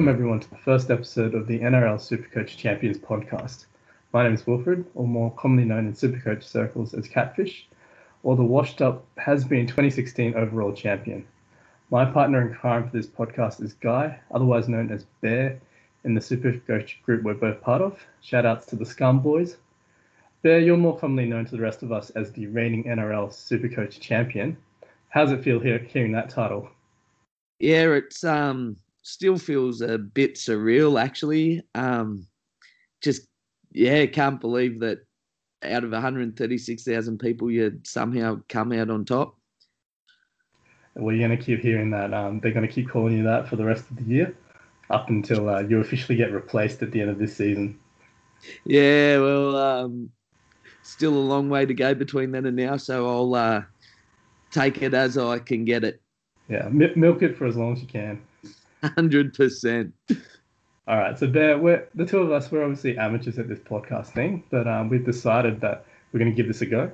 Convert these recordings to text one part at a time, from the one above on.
welcome everyone to the first episode of the NRL Supercoach Champions podcast. My name is Wilfred, or more commonly known in Supercoach circles as Catfish, or the washed up has been 2016 overall champion. My partner in crime for this podcast is Guy, otherwise known as Bear, in the Supercoach group we're both part of. Shout outs to the Scum Boys. Bear, you're more commonly known to the rest of us as the reigning NRL Supercoach champion. How's it feel here, hearing that title? Yeah, it's um still feels a bit surreal actually. Um, just yeah, can't believe that out of 136,000 people, you somehow come out on top. Well, you're going to keep hearing that. Um, they're going to keep calling you that for the rest of the year, up until uh, you officially get replaced at the end of this season. Yeah, well, um, still a long way to go between then and now, so I'll uh, take it as I can get it. Yeah, milk it for as long as you can. Hundred percent. All right, so Bear, we're the two of us. We're obviously amateurs at this podcast thing, but um, we've decided that we're going to give this a go.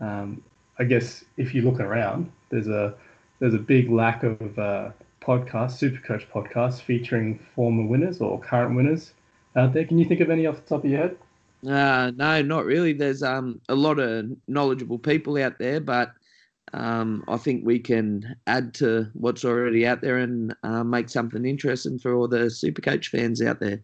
Um, I guess if you look around, there's a there's a big lack of uh, podcasts, Supercoach podcasts featuring former winners or current winners out there. Can you think of any off the top of your head? Uh, no, not really. There's um, a lot of knowledgeable people out there, but um, I think we can add to what's already out there and uh, make something interesting for all the Supercoach fans out there.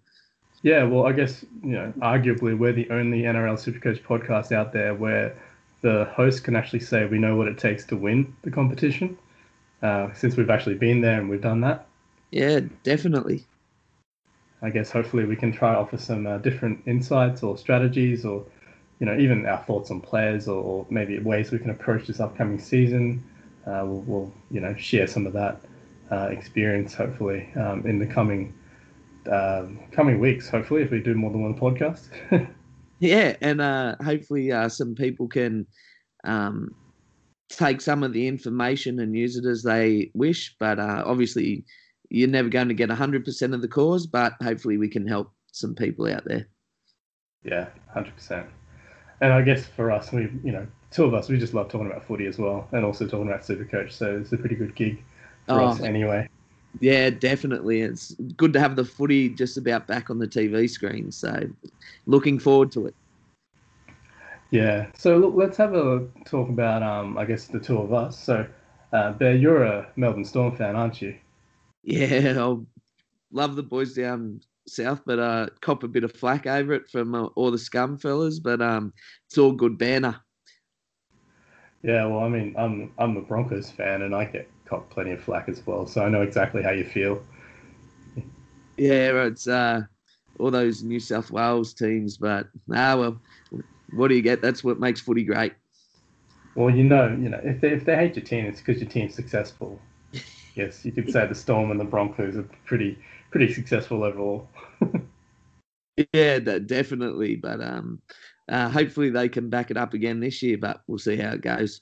Yeah, well, I guess you know, arguably, we're the only NRL Supercoach podcast out there where the host can actually say we know what it takes to win the competition, uh, since we've actually been there and we've done that. Yeah, definitely. I guess hopefully we can try offer some uh, different insights or strategies or you know, even our thoughts on players or, or maybe ways we can approach this upcoming season. Uh, we'll, we'll, you know, share some of that uh, experience hopefully um, in the coming um, coming weeks. Hopefully, if we do more than one podcast. yeah, and uh, hopefully uh, some people can um, take some of the information and use it as they wish. But uh, obviously, you're never going to get 100% of the cause. But hopefully, we can help some people out there. Yeah, hundred percent and I guess for us, we you know two of us we just love talking about footy as well, and also talking about Supercoach. So it's a pretty good gig for oh, us anyway. Yeah, definitely. It's good to have the footy just about back on the TV screen. So looking forward to it. Yeah. So look, let's have a talk about um I guess the two of us. So uh, Bear, you're a Melbourne Storm fan, aren't you? Yeah, I love the boys down South, but uh, cop a bit of flack over it from uh, all the scum fellas. But um, it's all good banner. Yeah, well, I mean, I'm I'm a Broncos fan, and I get cop plenty of flack as well, so I know exactly how you feel. Yeah, it's uh, all those New South Wales teams, but ah, well, what do you get? That's what makes footy great. Well, you know, you know, if they if they hate your team, it's because your team's successful. yes, you could say the Storm and the Broncos are pretty pretty successful overall. Yeah, definitely. But um, uh, hopefully they can back it up again this year. But we'll see how it goes.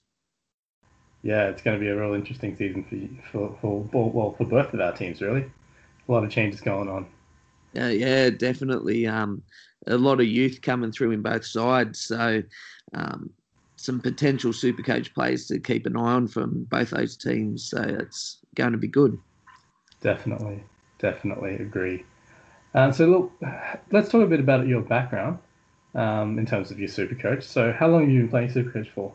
Yeah, it's going to be a real interesting season for for for well for both of our teams. Really, a lot of changes going on. Yeah, yeah, definitely. Um, a lot of youth coming through in both sides. So, um, some potential super coach players to keep an eye on from both those teams. So it's going to be good. Definitely, definitely agree. Um, so look, let's talk a bit about your background um, in terms of your super coach. So how long have you been playing super coach for?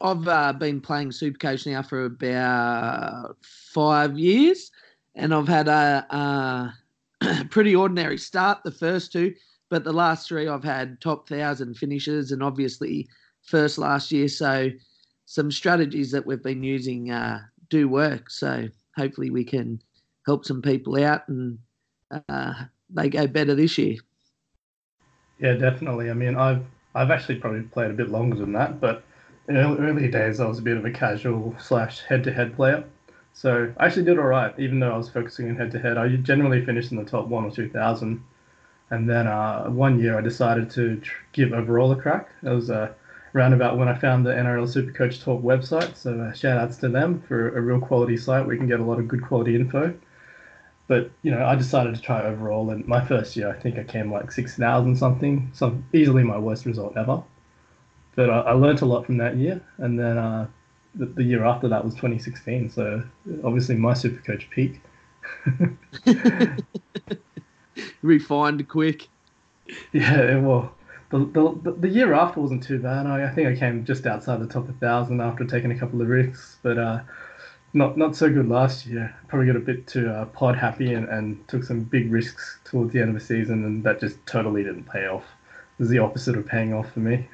I've uh, been playing super coach now for about five years, and I've had a, a pretty ordinary start the first two, but the last three I've had top thousand finishes, and obviously first last year. So some strategies that we've been using uh, do work. So hopefully we can help some people out and uh, they go better this year. Yeah, definitely. I mean, I've I've actually probably played a bit longer than that, but in early days I was a bit of a casual slash head-to-head player. So I actually did all right, even though I was focusing on head-to-head. I generally finished in the top one or two thousand, and then uh, one year I decided to tr- give overall a crack. It was uh, around about when I found the NRL Supercoach Talk website. So uh, shout outs to them for a real quality site where you can get a lot of good quality info. But you know, I decided to try overall, and my first year, I think I came like six thousand something, so easily my worst result ever. But I, I learned a lot from that year, and then uh, the, the, year after that was 2016. So obviously my super coach peak. Refined quick. Yeah, well, the, the, the year after wasn't too bad. I, I think I came just outside the top 1,000 after taking a couple of risks, but uh, not not so good last year. Probably got a bit too uh, pod happy and, and took some big risks towards the end of the season, and that just totally didn't pay off. It was the opposite of paying off for me.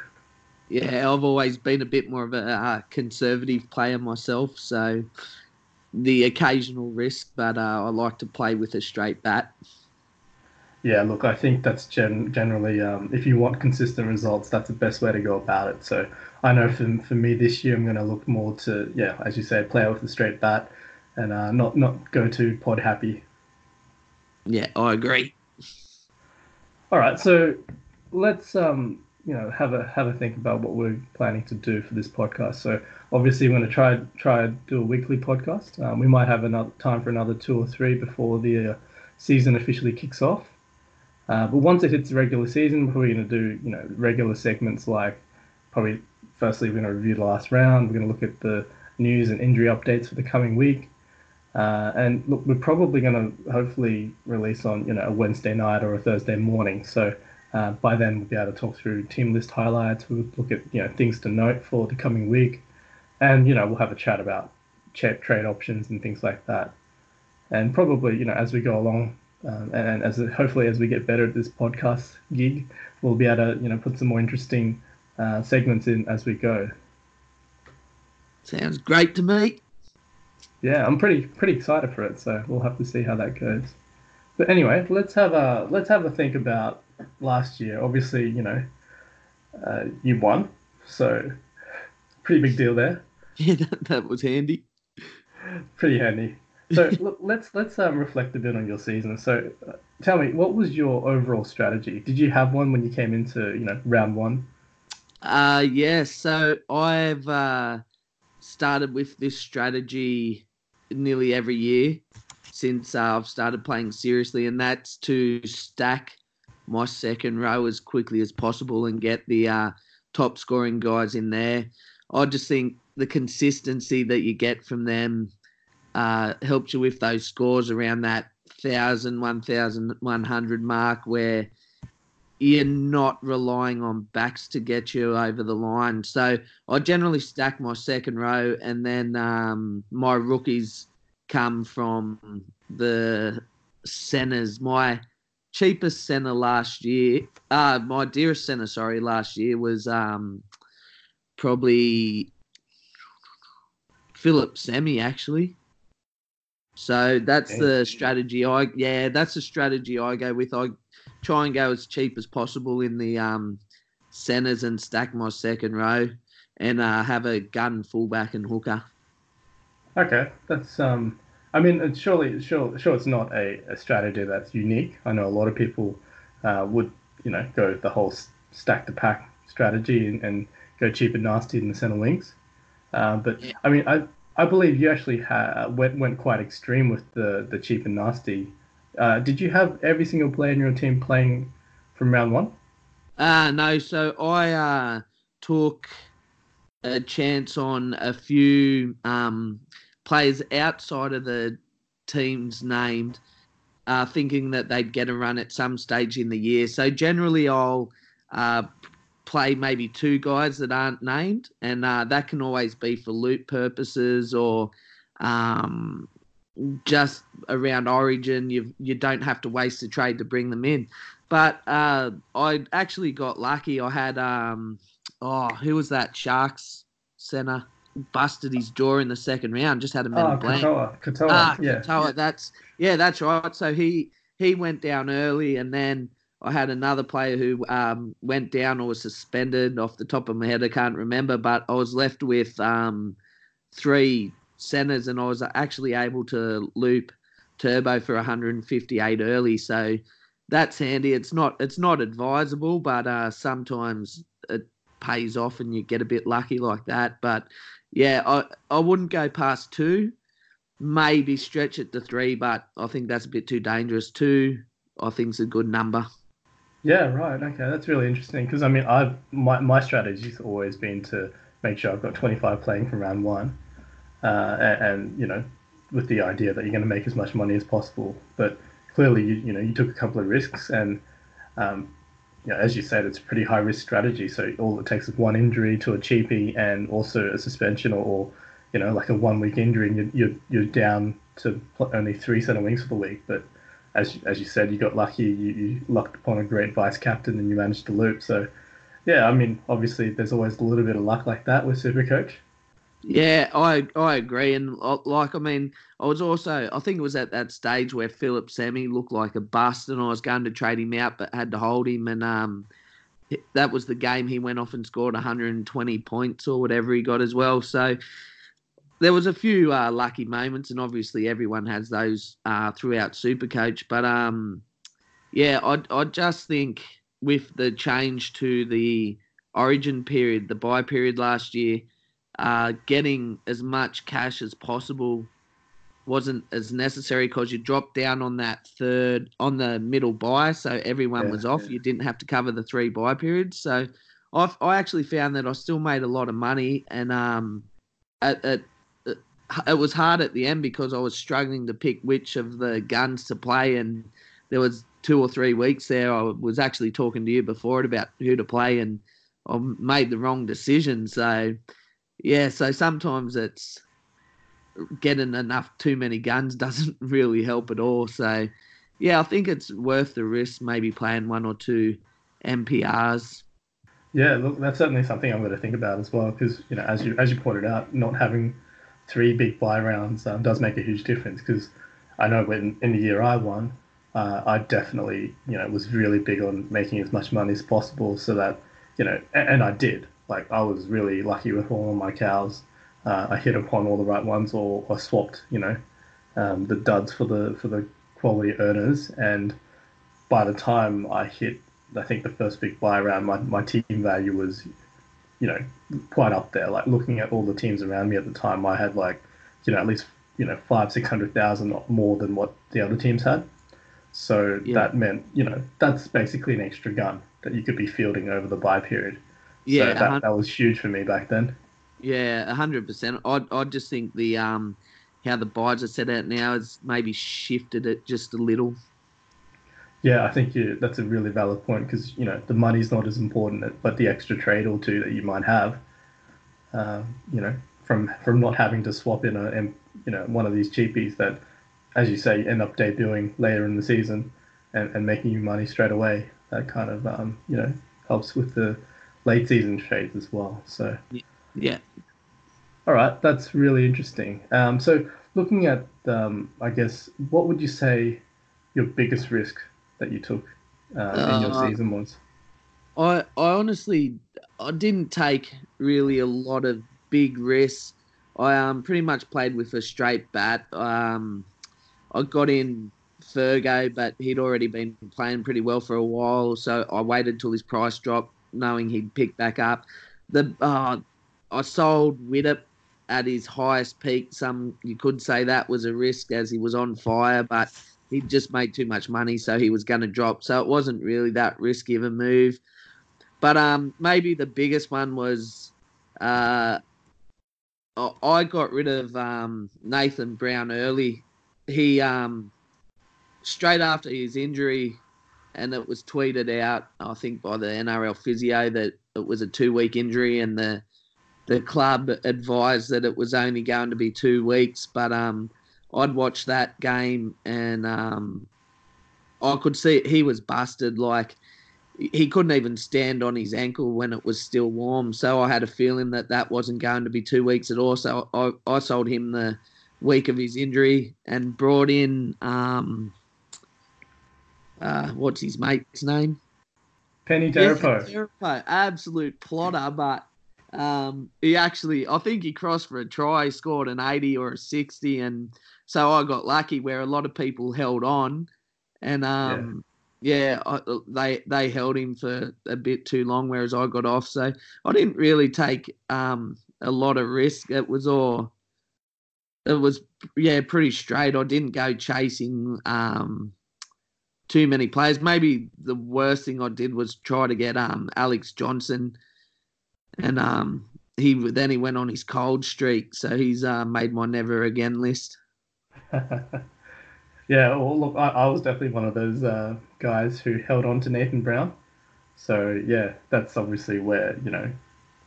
Yeah, I've always been a bit more of a uh, conservative player myself, so the occasional risk, but uh, I like to play with a straight bat. Yeah, look, I think that's gen- generally, um, if you want consistent results, that's the best way to go about it. So I know for, for me this year, I'm going to look more to, yeah, as you say, play with a straight bat and uh, not, not go too pod happy. Yeah, I agree. All right, so let's um, you know have a have a think about what we're planning to do for this podcast. So obviously, we're going to try try do a weekly podcast. Um, we might have another time for another two or three before the uh, season officially kicks off. Uh, but once it hits the regular season, we're probably going to do you know regular segments like probably firstly we're going to review the last round. We're going to look at the news and injury updates for the coming week. Uh, and look, we're probably going to hopefully release on you know a Wednesday night or a Thursday morning. So uh, by then we'll be able to talk through team list highlights. We'll look at you know things to note for the coming week, and you know we'll have a chat about trade options and things like that. And probably you know as we go along, um, and as hopefully as we get better at this podcast gig, we'll be able to you know put some more interesting uh, segments in as we go. Sounds great to me. Yeah, I'm pretty pretty excited for it. So we'll have to see how that goes. But anyway, let's have a let's have a think about last year. Obviously, you know, uh, you won, so pretty big deal there. Yeah, that, that was handy. Pretty handy. So look, let's let's um, reflect a bit on your season. So, uh, tell me, what was your overall strategy? Did you have one when you came into you know round one? Uh yeah. So I've uh, started with this strategy nearly every year since uh, I've started playing seriously, and that's to stack my second row as quickly as possible and get the uh, top scoring guys in there. I just think the consistency that you get from them uh, helps you with those scores around that 1,000, 1,100 mark where you're not relying on backs to get you over the line. So I generally stack my second row and then um, my rookies come from the centers. My cheapest center last year, uh, my dearest center, sorry, last year was um, probably Phillip Sami actually. So that's the strategy I yeah, that's the strategy I go with. I try and go as cheap as possible in the um, centers and stack my second row and uh, have a gun fullback and hooker. Okay, that's um I mean, it's surely, sure, sure, it's not a, a strategy that's unique. I know a lot of people uh, would, you know, go the whole stack the pack strategy and, and go cheap and nasty in the center wings. Uh, but yeah. I mean, I I believe you actually ha- went went quite extreme with the the cheap and nasty. Uh, did you have every single player in your team playing from round one? Uh no. So I uh, took a chance on a few um, players outside of the teams named, uh, thinking that they'd get a run at some stage in the year. So generally, I'll uh, play maybe two guys that aren't named, and uh, that can always be for loop purposes or um, just around Origin. You you don't have to waste a trade to bring them in. But uh, I actually got lucky. I had um, oh, who was that? Sharks center busted his jaw in the second round. Just had a minute oh, blank. Katoa, Katoa, ah, yeah. Katoa, that's yeah, that's right. So he he went down early, and then I had another player who um, went down or was suspended. Off the top of my head, I can't remember, but I was left with um, three centers, and I was actually able to loop Turbo for 158 early. So that's handy. It's not it's not advisable, but uh, sometimes it pays off and you get a bit lucky like that. But yeah, I, I wouldn't go past two. Maybe stretch it to three, but I think that's a bit too dangerous. Two, I think, is a good number. Yeah, right. Okay, that's really interesting because I mean, I've my my strategy's always been to make sure I've got 25 playing from round one, uh, and, and, you know, with the idea that you're going to make as much money as possible. But clearly, you you know you took a couple of risks, and um, you know, as you said, it's a pretty high risk strategy. So all it takes is one injury to a cheapie, and also a suspension, or, or you know like a one week injury, and you're you're, you're down to only three centre wings for the week. But as as you said, you got lucky. You, you lucked upon a great vice captain, and you managed to loop. So yeah, I mean, obviously, there's always a little bit of luck like that with Supercoach. Yeah, I I agree, and uh, like I mean, I was also I think it was at that stage where Phillip Sami looked like a bust, and I was going to trade him out, but had to hold him, and um, that was the game he went off and scored 120 points or whatever he got as well. So there was a few uh, lucky moments, and obviously everyone has those uh, throughout Supercoach. But um, yeah, I I just think with the change to the Origin period, the buy period last year uh, getting as much cash as possible wasn't as necessary because you dropped down on that third on the middle buy, so everyone yeah, was off. Yeah. You didn't have to cover the three buy periods. So I I actually found that I still made a lot of money, and um, at, at it was hard at the end because I was struggling to pick which of the guns to play, and there was two or three weeks there. I was actually talking to you before it about who to play, and I made the wrong decision. So yeah, so sometimes it's getting enough too many guns doesn't really help at all. So yeah, I think it's worth the risk maybe playing one or two NPRs. Yeah, look, that's certainly something I'm going to think about as well because you know, as you as you pointed out, not having three big buy rounds um, does make a huge difference because I know when in the year I won, uh, I definitely you know was really big on making as much money as possible so that you know, and, and I did like I was really lucky with all of my cows. Uh, I hit upon all the right ones, or, or swapped, you know, um, the duds for the for the quality earners. And by the time I hit, I think the first big buy round, my, my team value was, you know, quite up there. Like looking at all the teams around me at the time, I had like, you know, at least you know five six hundred thousand more than what the other teams had. So yeah. that meant, you know, that's basically an extra gun that you could be fielding over the buy period. Yeah, so that, that was huge for me back then. Yeah, hundred percent. I I just think the um how the buys are set out now has maybe shifted it just a little. Yeah, I think you, that's a really valid point because you know the money's not as important, but the extra trade or two that you might have, uh, you know, from from not having to swap in a you know one of these cheapies that, as you say, end up debuting later in the season, and, and making you money straight away. That kind of um, you know helps with the late season trades as well. So yeah. All right, that's really interesting. Um, so looking at, um, I guess, what would you say your biggest risk that you took uh, in your uh, season was? I I honestly I didn't take really a lot of big risks. I um pretty much played with a straight bat. Um, I got in Fergo, but he'd already been playing pretty well for a while, so I waited till his price dropped knowing he'd pick back up. The uh, I sold Widdop at his highest peak. Some you could say that was a risk as he was on fire, but he just made too much money, so he was going to drop. So it wasn't really that risky of a move. But um, maybe the biggest one was uh, I got rid of um, Nathan Brown early. He um, straight after his injury, and it was tweeted out, I think, by the NRL physio that it was a two-week injury, and the the club advised that it was only going to be two weeks. But um, I'd watched that game, and um, I could see he was busted. Like he couldn't even stand on his ankle when it was still warm. So I had a feeling that that wasn't going to be two weeks at all. So I, I sold him the week of his injury and brought in. Um, uh, what's his mate's name? Peni Terepo. Terepo, absolute plotter, but um, he actually, I think he crossed for a try, scored an 80 or a 60, and so I got lucky where a lot of people held on, and um, yeah, yeah I, they they held him for a bit too long, whereas I got off. So I didn't really take um, a lot of risk. It was all, it was yeah, pretty straight. I didn't go chasing. Um, too many players. Maybe the worst thing I did was try to get um Alex Johnston, and um he then he went on his cold streak, so he's uh, made my never again list. yeah, well, look, I, I, was definitely one of those uh, guys who held on to Nathan Brown. So yeah, that's obviously where you know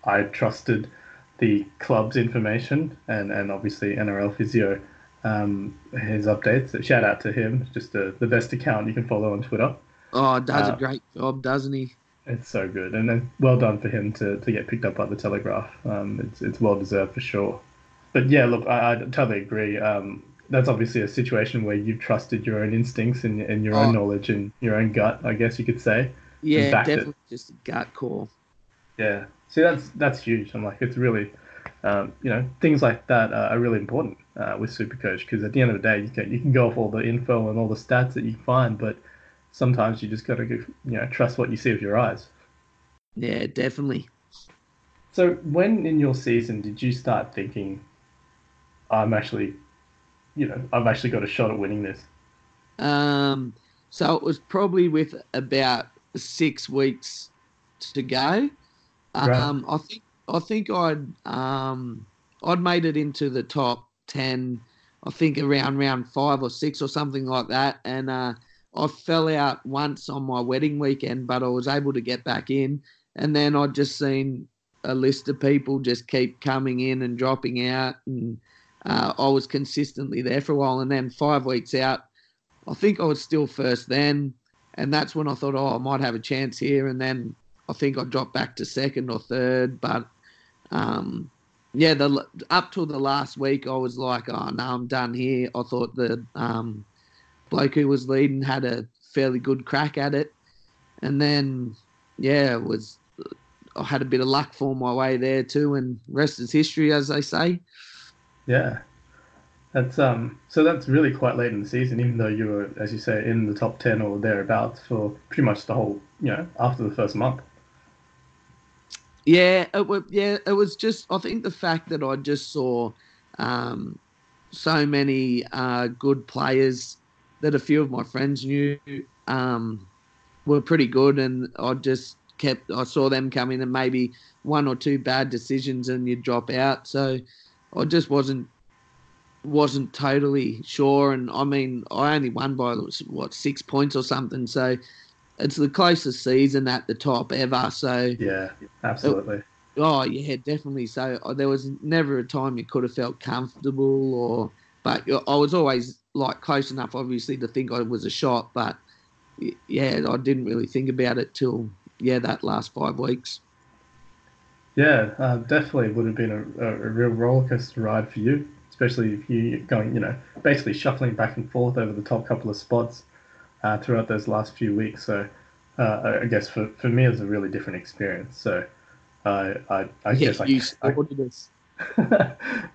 I trusted the club's information and and obviously NRL Physio um, his updates. Shout out to him, just the, the best account you can follow on Twitter. Oh, does uh, a great job, doesn't he? It's so good, and then well done for him to, to get picked up by the Telegraph. Um, it's it's well deserved for sure. But yeah, look, I, I totally agree. Um, that's obviously a situation where you've trusted your own instincts and, and your oh. own knowledge and your own gut, I guess you could say. Yeah, definitely it. just a gut call. Yeah, see, that's that's huge. I'm like, it's really, um, you know, things like that are really important uh, with Supercoach because at the end of the day, you can you can go off all the info and all the stats that you find, but sometimes you just got to you know trust what you see with your eyes. Yeah, definitely. So when in your season did you start thinking, I'm actually, you know, I've actually got a shot at winning this? Um, so it was probably with about six weeks to go. Right. Um, I think I think I'd um, I'd made it into the top ten. I think around round five or six or something like that, and uh, I fell out once on my wedding weekend, but I was able to get back in. And then I'd just seen a list of people just keep coming in and dropping out, and uh, I was consistently there for a while. And then five weeks out, I think I was still first then, and that's when I thought, oh, I might have a chance here. And then I think I dropped back to second or third, but um, yeah, the up till the last week, I was like, oh no, I'm done here. I thought the um, bloke who was leading had a fairly good crack at it, and then yeah, was I had a bit of luck for my way there too, and rest is history, as they say. Yeah, that's um. So that's really quite late in the season, even though you were, as you say, in the top ten or thereabouts for pretty much the whole, you know, after the first month. Yeah, it was. Yeah, it was just. I think the fact that I just saw um, so many uh, good players that a few of my friends knew um, were pretty good, and I just kept. I saw them coming, and maybe one or two bad decisions, and you drop out. So I just wasn't wasn't totally sure, and I mean, I only won by what six points or something. So it's the closest season at the top ever. So yeah, absolutely. It, oh yeah, definitely. So uh, there was never a time you could have felt comfortable, or but I was always like close enough, obviously, to think I was a shot. But yeah, I didn't really think about it till yeah that last five weeks. Yeah, uh, definitely would have been a, a, real rollercoaster ride for you, especially if you going, you know, basically shuffling back and forth over the top couple of spots uh, throughout those last few weeks. So uh, I guess for, for me, it was a really different experience. So I I, I yeah, guess you I, this.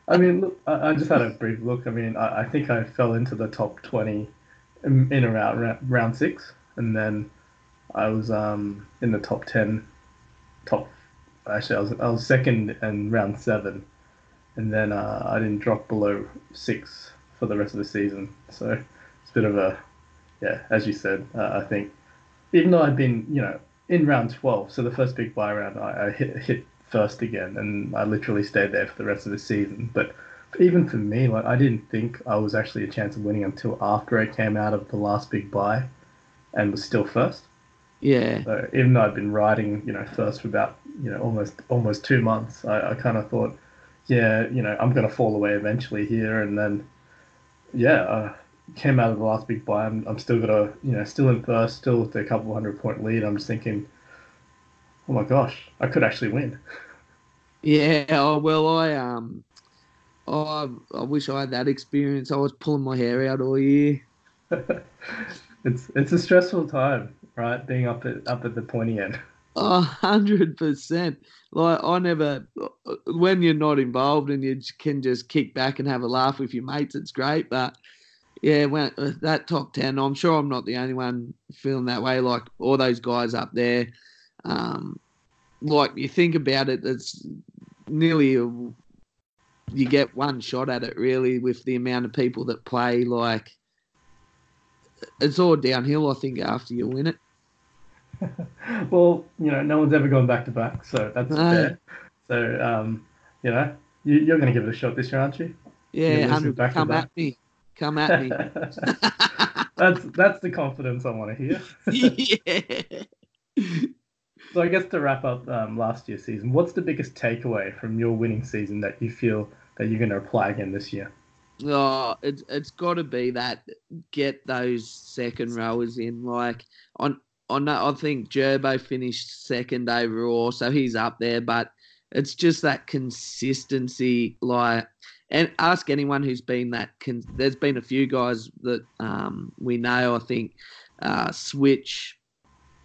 I mean, look, I, I, just had a brief look. I mean, I, I think I fell into the top 20 in, in around round, round six, and then I was um, in the top 10, top actually I was I was second in round seven, and then uh, I didn't drop below six for the rest of the season. So it's a bit of a yeah, as you said, uh, I think even though I'd been, you know, in round 12, so the first big buy round, I, I hit, hit first again, and I literally stayed there for the rest of the season. But even for me, like I didn't think I was actually a chance of winning until after I came out of the last big buy, and was still first. Yeah. So even though I'd been riding, you know, first for about you know almost almost two months, I, I kind of thought, yeah, you know, I'm gonna fall away eventually here, and then, yeah, uh, came out of the last big buy. I'm, I'm still gonna you know still in first, still with a couple hundred point lead. I'm just thinking, oh my gosh, I could actually win. Yeah. Oh well, I um, oh, I wish I had that experience. I was pulling my hair out all year. it's it's a stressful time, right? Being up at up at the pointy end. A hundred percent. Like I never, when you're not involved and you can just kick back and have a laugh with your mates, it's great. But yeah, when uh, that top ten, I'm sure I'm not the only one feeling that way. Like all those guys up there, um, like you think about it, it's nearly a, you get one shot at it really with the amount of people that play. Like it's all downhill, I think, after you win it. well, you know, no one's ever gone back to back, so that's no. fair. So, um, you know, you, are going to give it a shot this year, aren't you? Yeah, come at me Come at me. that's that's the confidence I want to hear. yeah. So I guess to wrap up um, last year's season, what's the biggest takeaway from your winning season that you feel that you're going to apply again this year? Oh, it's it's got to be that get those second rowers in. Like on on I think Gerbo finished second overall, so he's up there. But it's just that consistency. Like, and ask anyone who's been that. Con- there's been a few guys that um, we know. I think uh, Switch.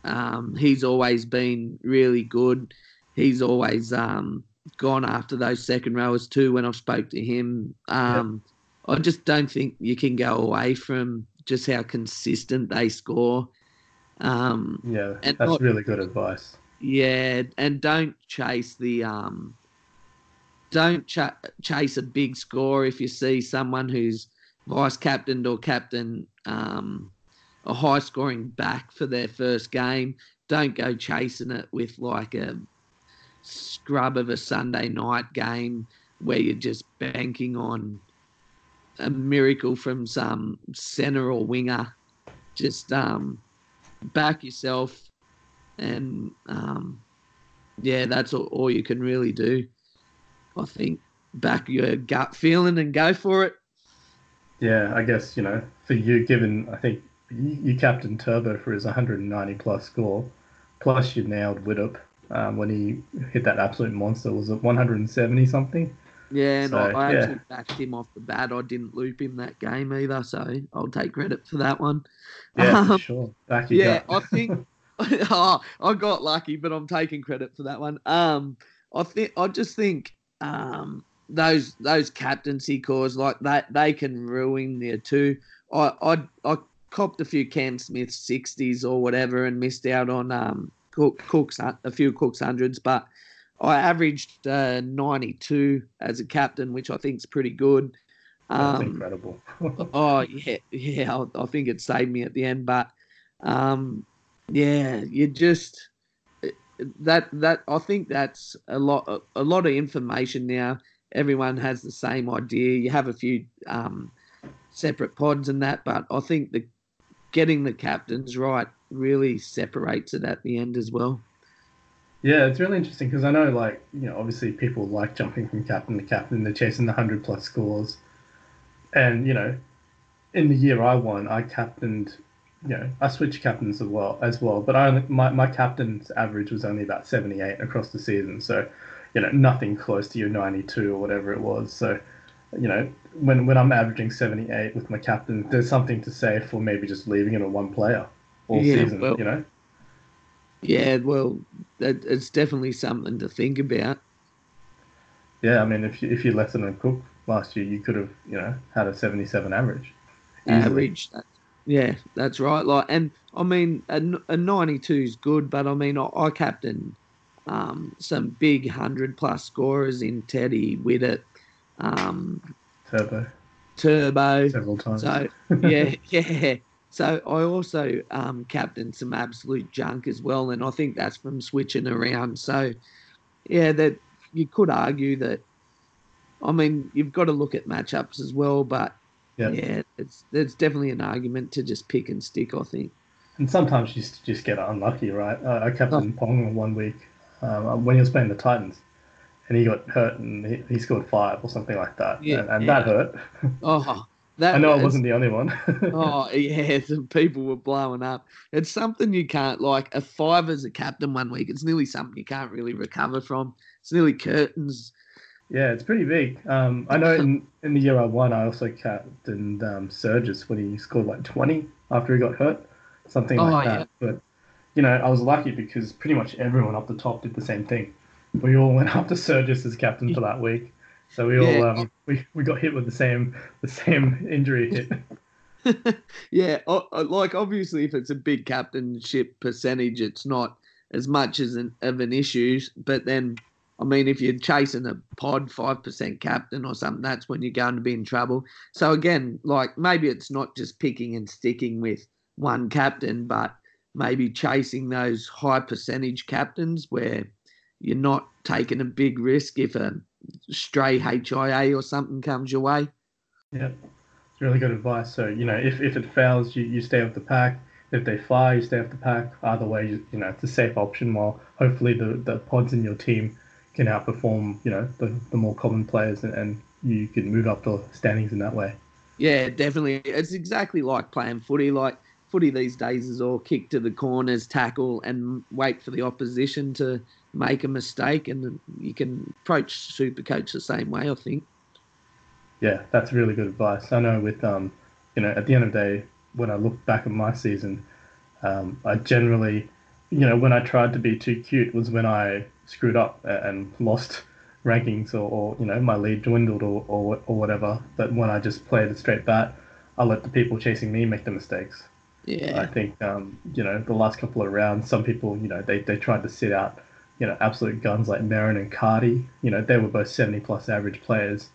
Um, he's always been really good. He's always um, gone after those second rowers too. When I've spoke to him, um, yep. I just don't think you can go away from just how consistent they score. Um, yeah, that's not, really good advice. Yeah, and don't chase the um, don't ch- chase a big score if you see someone who's vice captained or captain um, a high scoring back for their first game. Don't go chasing it with like a scrub of a Sunday night game where you're just banking on a miracle from some center or winger. Just um, back yourself, and um, yeah, that's all, all you can really do. I think back your gut feeling and go for it. Yeah, I guess you know for you, given I think you, you captained Turbo for his 190 plus score, plus you nailed Widdop um, when he hit that absolute monster. Was it 170 something? Yeah, and so, I, I yeah. actually backed him off the bat. I didn't loop him that game either, so I'll take credit for that one. Yeah, um, sure. Back you yeah, I think oh, I got lucky, but I'm taking credit for that one. Um, I think I just think um, those those captaincy cores like that they can ruin you too. I I I copped a few Cam Smith sixties or whatever and missed out on um Cook, Cook's a few Cook's hundreds, but I averaged uh, 92 as a captain, which I think is pretty good. Um, incredible. oh yeah, yeah. I, I, think it saved me at the end, but um, yeah, you just that that I think that's a lot a, a lot of information now. Everyone has the same idea. You have a few um, separate pods and that, but I think the getting the captains right really separates it at the end as well. Yeah, it's really interesting because I know, like, you know, obviously people like jumping from captain to captain. They're chasing the hundred plus scores, and you know, in the year I won, I captained. You know, I switched captains as well as well, but I only, my my captain's average was only about seventy eight across the season. So, you know, nothing close to your ninety two or whatever it was. So, you know, when when I'm averaging seventy eight with my captain, there's something to say for maybe just leaving it on one player all yeah, season. Well, you know. Yeah, well, that, it's definitely something to think about. Yeah, I mean, if you, if you left it on Cook last year, you could have, you know, had a 77 average. Easily. Average. Yeah, that's right. Like, and I mean, a, a 92 is good, but I mean, I, I captain um, some big hundred plus scorers in Teddy, Widdop, um, Turbo, Turbo, several times. So yeah, yeah. So I also um, captained some absolute junk as well, and I think that's from switching around. So yeah, that you could argue that. I mean, you've got to look at matchups as well, but yeah, yeah it's it's definitely an argument to just pick and stick. I think. And sometimes you just get unlucky, right? Uh, I captained oh. Pong one week um, when he was playing the Titans, and he got hurt and he, he scored five or something like that, yeah, and, and yeah. that hurt. oh, that, I know I wasn't the only one. oh yeah, some people were blowing up. It's something you can't like a five as a captain one week. It's nearly something you can't really recover from. It's nearly curtains. Yeah, it's pretty big. Um, I know in, in the year I won, I also captained um, Surges when he scored like twenty after he got hurt, something like oh, that. Yeah. But you know, I was lucky because pretty much everyone up the top did the same thing. We all went up to Surges as captain for that week. So we all um, we, we got hit with the same the same injury hit. yeah, like obviously, if it's a big captainship percentage, it's not as much as an, of an issue. But then, I mean, if you're chasing a pod five percent captain or something, that's when you're going to be in trouble. So again, like maybe it's not just picking and sticking with one captain, but maybe chasing those high percentage captains where you're not taking a big risk if a stray HIA or something comes your way. Yeah. It's really good advice. So you know, if, if it fails, you, you stay with the pack. If they fire, you stay with the pack. Either way, you, you know, it's a safe option. While hopefully the, the pods in your team can outperform, you know, the, the more common players, and, and you can move up the standings in that way. Yeah, definitely. It's exactly like playing footy. Like footy these days is all kick to the corners, tackle, and wait for the opposition to make a mistake. And you can approach Super Coach the same way, I think. Yeah, that's really good advice. I know with um, you know, at the end of the day, when I look back at my season, um, I generally, you know, when I tried to be too cute was when I screwed up and lost rankings or, or you know my lead dwindled or, or, or whatever. But when I just played a straight bat, I let the people chasing me make the mistakes. Yeah. I think um, you know the last couple of rounds, some people you know they, they tried to sit out you know absolute guns like Merrin and Cardi. You know they were both seventy plus average players.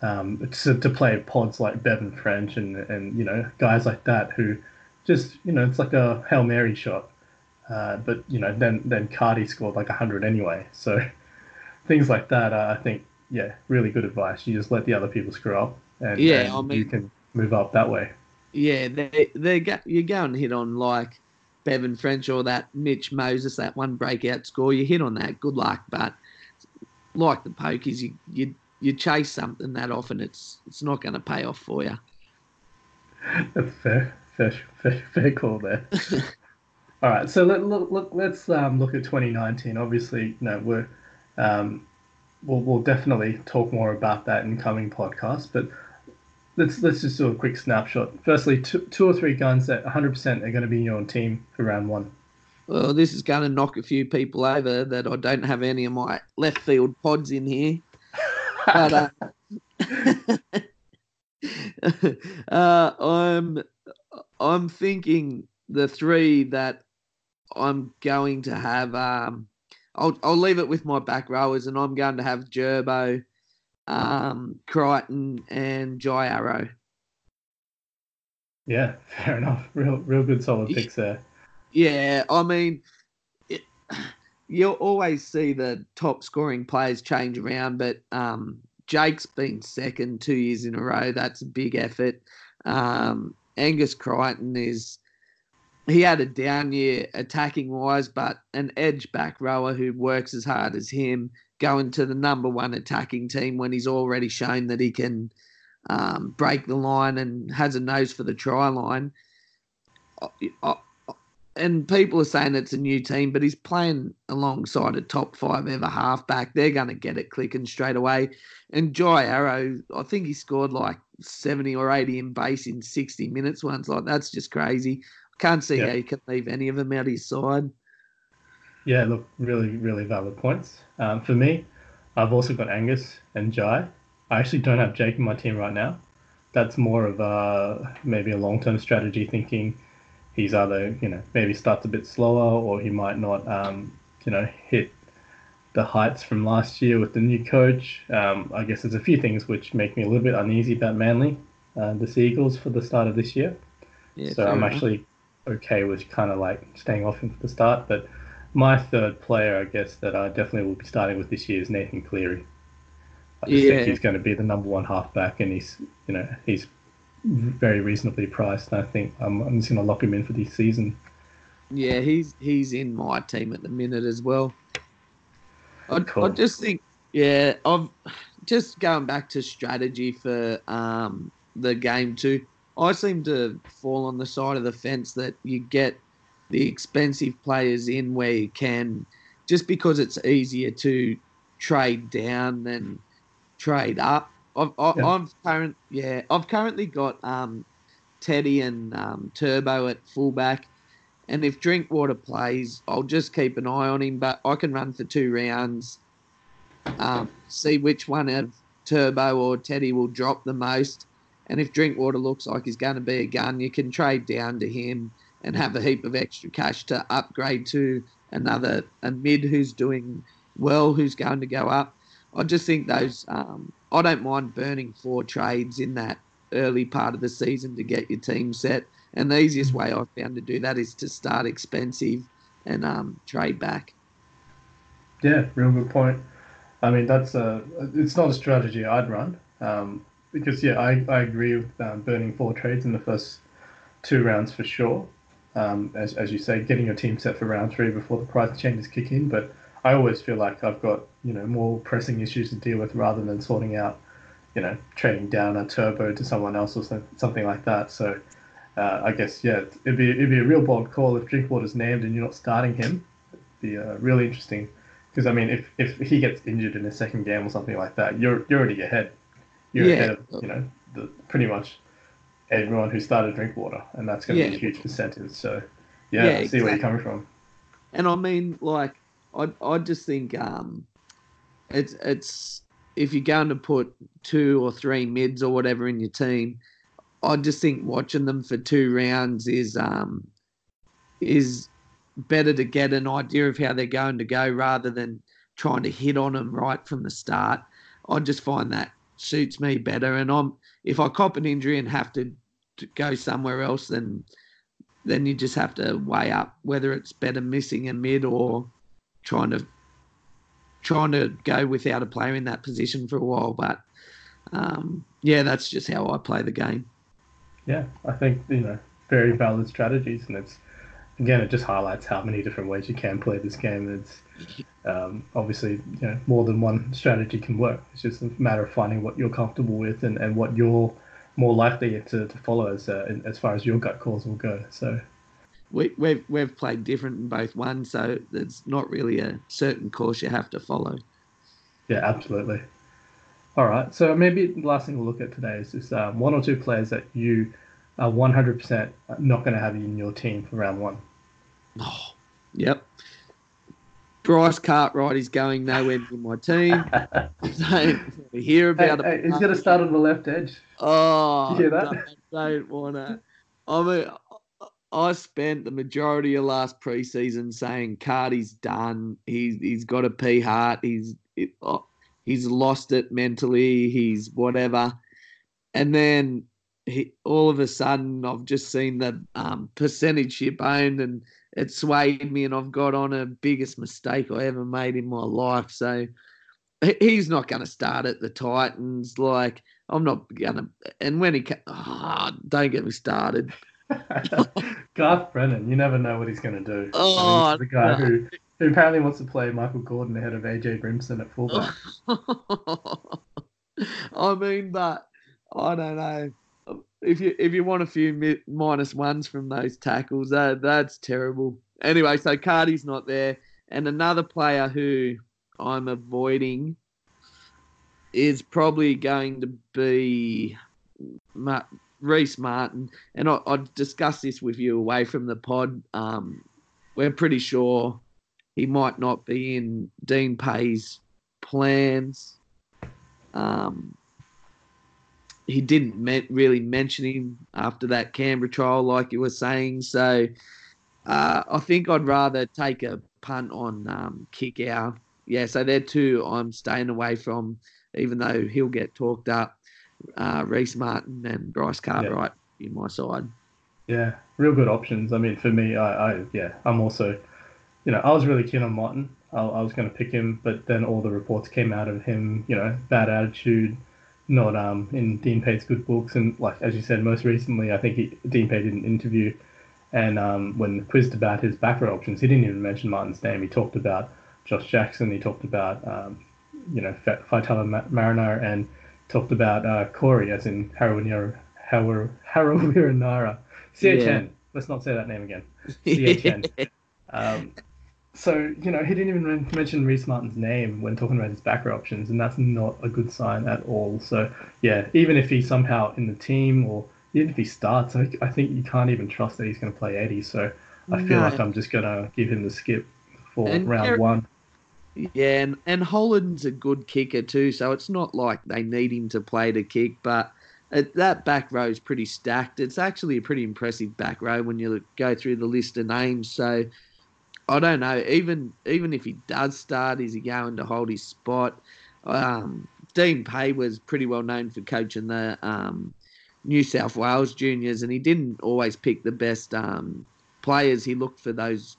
Um, to, to play pods like Bevan French and and you know guys like that who just you know it's like a hail mary shot. Uh, but you know then then Cardi scored like hundred anyway. So things like that, uh, I think yeah, really good advice. You just let the other people screw up, and, Yeah, and I mean- you can move up that way. Yeah, they they go, you're going to hit on like Bevan French or that Mitch Moses, that one breakout score. You hit on that, good luck. But like the pokies, you you you chase something that often, it's it's not going to pay off for you. That's fair, fair, fair, fair call there. All right, so let, look, look, let's um, look at 2019. Obviously, you know, we're um, we'll, we'll definitely talk more about that in coming podcasts. But let's let's just do a quick snapshot. Firstly, two, two or three guns that 100% are going to be in your team for round one. Well, this is going to knock a few people over that I don't have any of my left field pods in here. But uh, uh, I'm I'm thinking the three that I'm going to have. Um, I'll I'll leave it with my back rowers, and I'm going to have Gerbo, um, Crichton, and Jai Arrow. yeah, fair enough. Real, real good, solid picks there. Yeah, I mean, it, you'll always see the top scoring players change around, but um, Jake's been second two years in a row. That's a big effort. Um, Angus Crichton is. He had a down year attacking wise, but an edge back rower who works as hard as him going to the number one attacking team when he's already shown that he can um, break the line and has a nose for the try line. I- I- and people are saying it's a new team, but he's playing alongside a top five ever halfback. They're going to get it clicking straight away. And Jai Arrow, I think he scored like 70 or 80 in base in 60 minutes once. Like, that's just crazy. Can't see Yeah. how you can leave any of them out of his side. Yeah, look, really, really valid points. Um, for me, I've also got Angus and Jai. I actually don't have Jake in my team right now. That's more of a maybe a long-term strategy, thinking he's either you know maybe starts a bit slower or he might not um, you know hit the heights from last year with the new coach. Um, I guess there's a few things which make me a little bit uneasy about Manly, uh, the Seagulls for the start of this year Yeah, so I'm enough. actually okay with kind of like staying off him for the start. But my third player, I guess, that I definitely will be starting with this year is Nathan Cleary. I just Yeah. think he's going to be the number one halfback, and he's you know he's very reasonably priced. And I think I'm, I'm just going to lock him in for this season. Yeah, he's he's in my team at the minute as well. I, I just think, yeah, I've just going back to strategy for um, the game too. I seem to fall on the side of the fence that you get the expensive players in where you can, just because it's easier to trade down than trade up. I've, I, Yeah. I've current, yeah, I've currently got um, Teddy and um, Turbo at fullback. And if Drinkwater plays, I'll just keep an eye on him. But I can run for two rounds, um, see which one of Turbo or Teddy will drop the most. And if Drinkwater looks like he's going to be a gun, you can trade down to him and have a heap of extra cash to upgrade to another a mid who's doing well, who's going to go up. I just think those. Um, I don't mind burning four trades in that early part of the season to get your team set. And the easiest way I've found to do that is to start expensive and um, trade back. Yeah, real good point. I mean, that's a it's not a strategy I'd run. Um, because yeah, I, I agree with um, burning four trades in the first two rounds for sure. Um, as, as you say, getting your team set for round three before the price changes kick in. But I always feel like I've got you know more pressing issues to deal with rather than sorting out, you know, trading down a turbo to someone else or something like that. So uh, I guess yeah, it'd be it'd be a real bold call if Drinkwater's named and you're not starting him. It'd be uh, really interesting because I mean, if, if he gets injured in a second game or something like that, you're you're already ahead. You're yeah. ahead of you know the, pretty much everyone who started Drinkwater, and that's going to yeah. be a huge percentage. So yeah, yeah see exactly. where you're coming from. And I mean, like, I I just think um, it's it's if you're going to put two or three mids or whatever in your team, I just think watching them for two rounds is um is better to get an idea of how they're going to go rather than trying to hit on them right from the start. I just find that suits me better. And I'm if I cop an injury and have to, to go somewhere else, then then you just have to weigh up whether it's better missing a mid or trying to trying to go without a player in that position for a while. But um, yeah, that's just how I play the game. Yeah, I think you know very valid strategies, and it's again, it just highlights how many different ways you can play this game. It's um, obviously you know more than one strategy can work. It's just a matter of finding what you're comfortable with and, and what you're more likely to, to follow as uh, as far as your gut calls will go. So we, we've we've played different in both ones, so there's not really a certain course you have to follow. Yeah, absolutely. All right, so maybe the last thing we'll look at today is just um, one or two players that you are 100% not going to have in your team for round one. Oh, yep. Bryce Cartwright is going nowhere in my team. don't hear about hey, it. Hey, he's going to start on the left edge. Oh, you hear that? Don't, don't want to. I mean, I spent the majority of last preseason saying Carty's done. He's he's got a P heart. He's it, oh, he's lost it mentally. He's whatever. And then he, all of a sudden, I've just seen the um, percentage ship owned and it swayed me and I've got on a biggest mistake I ever made in my life. So he's not going to start at the Titans. Like I'm not going to. And when he, oh, don't get me started. Garth Brennan, you never know what he's going to do. Oh, I mean, oh, the guy no. who, who apparently wants to play Michael Gordon ahead of AJ Brimson at fullback. I mean, but I don't know if you if you want a few mi- minus ones from those tackles, that that's terrible. Anyway, so Carty's not there, and another player who I'm avoiding is probably going to be Ma- Reese Martin, and I, I discussed this with you away from the pod. Um, we're pretty sure he might not be in Dean Pay's plans. Um, he didn't really mention him after that Canberra trial, like you were saying. So uh, I think I'd rather take a punt on um, Kikau. Yeah, so they're two I'm staying away from, even though he'll get talked up. Uh, Reese Martin and Bryce Cartwright yeah. in my side. Yeah, real good options. I mean, for me, I, I yeah, I'm also, you know, I was really keen on Martin. I, I was going to pick him, but then all the reports came out of him, you know, bad attitude, not um, in Dean Pay's good books. And like as you said, most recently, I think he, Dean Pay did an interview, and um, when quizzed about his back row options, he didn't even mention Martin's name. He talked about Josh Jackson. He talked about um, you know Faitala Mariner, and talked about uh, Corey, as in Harawira Harawira CHN. Yeah. Let's not say that name again. CHN. um, so you know he didn't even mention Reese Martin's name when talking about his backer options, and that's not a good sign at all. So yeah, even if he's somehow in the team or even if he starts, I, I think you can't even trust that he's going to play Eddie. So I feel no. like I'm just going to give him the skip for and round one. Yeah, and, and Holland's a good kicker too, so it's not like they need him to play to kick, but it, that back row is pretty stacked. It's actually a pretty impressive back row when you go through the list of names. So I don't know. Even even if he does start, is he going to hold his spot? Um, Dean Pay was pretty well known for coaching the um, New South Wales juniors, and he didn't always pick the best um, players. He looked for those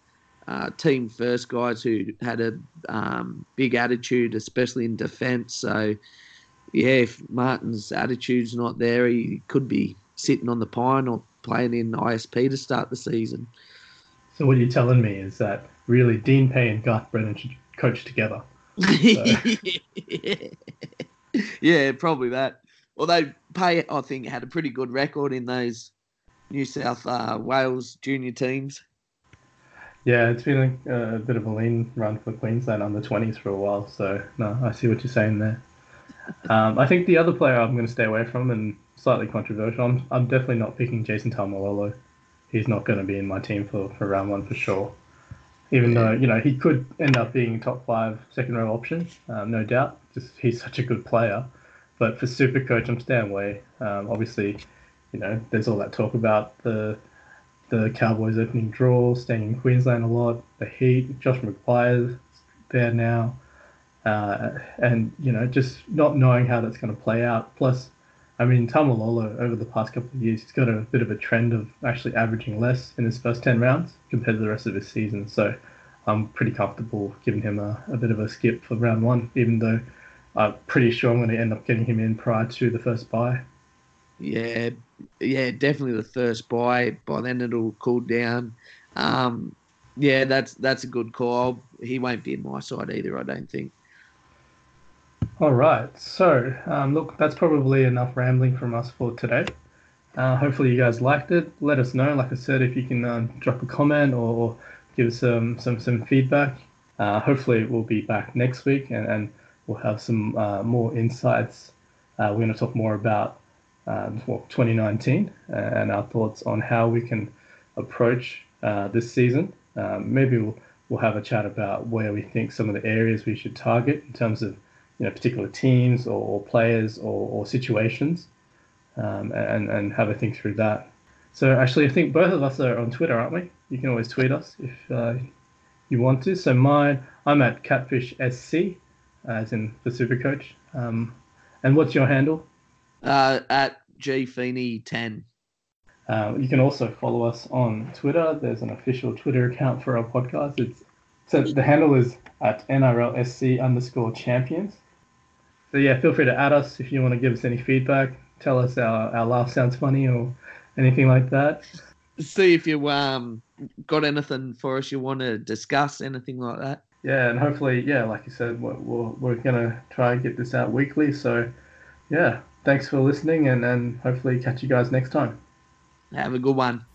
uh, team first guys who had a um, big attitude, especially in defence. So yeah, if Martin's attitude's not there, he could be sitting on the pine or playing in ISP to start the season. So what you're telling me is that really Dean Pay and Garth Brennan should coach together. yeah, probably that. Although Pay, I think, had a pretty good record in those New South uh, Wales junior teams. Yeah, it's been a, a, bit of a lean run for Queensland under 20s for a while. So, no, I see what you're saying there. Um, I think the other player I'm going to stay away from, and slightly controversial, I'm, I'm definitely not picking Jason Taumalolo. He's not going to be in my team for, for round one for sure. Even yeah. though, you know, he could end up being top five second row option, um, no doubt. Just he's such a good player. But for Super Coach, I'm staying away. Um, obviously, you know, there's all that talk about the the Cowboys opening draw, staying in Queensland a lot, the Heat, Josh McGuire's there now, uh, and you know just not knowing how that's going to play out. Plus, I mean Taumalolo over the past couple of years, he's got a bit of a trend of actually averaging less in his first ten rounds compared to the rest of his season. So I'm pretty comfortable giving him a, a bit of a skip for round one, even though I'm pretty sure I'm going to end up getting him in prior to the first bye. Yeah, yeah, definitely the first bye. By then it'll cool down. Um, yeah, that's that's a good call. He won't be in my side either, I don't think. All right. So, um, look, that's probably enough rambling from us for today. Uh, hopefully, you guys liked it. Let us know. Like I said, if you can uh, drop a comment or give us some some some feedback. Uh, hopefully, we'll be back next week and, and we'll have some uh, more insights. Uh, we're going to talk more about um, well, 2019 and our thoughts on how we can approach uh, this season. Um, maybe we'll, we'll have a chat about where we think some of the areas we should target in terms of you know particular teams or, or players or, or situations, um, and and have a think through that. So actually, I think both of us are on Twitter, aren't we? You can always tweet us if uh, you want to. So mine, I'm at Catfish SC, as in the Super Coach. Um, and what's your handle? uh, at gfeeney10. Uh, you can also follow us on Twitter. There's an official Twitter account for our podcast. It's so the handle is at NRLSC underscore champions. So yeah, feel free to add us if you want to give us any feedback. Tell us our, our laugh sounds funny or anything like that. See if you um got anything for us you want to discuss, anything like that. Yeah, and hopefully, yeah, like you said, we're, we're, we're gonna try and get this out weekly. So yeah, thanks for listening and, and hopefully catch you guys next time. Have a good one.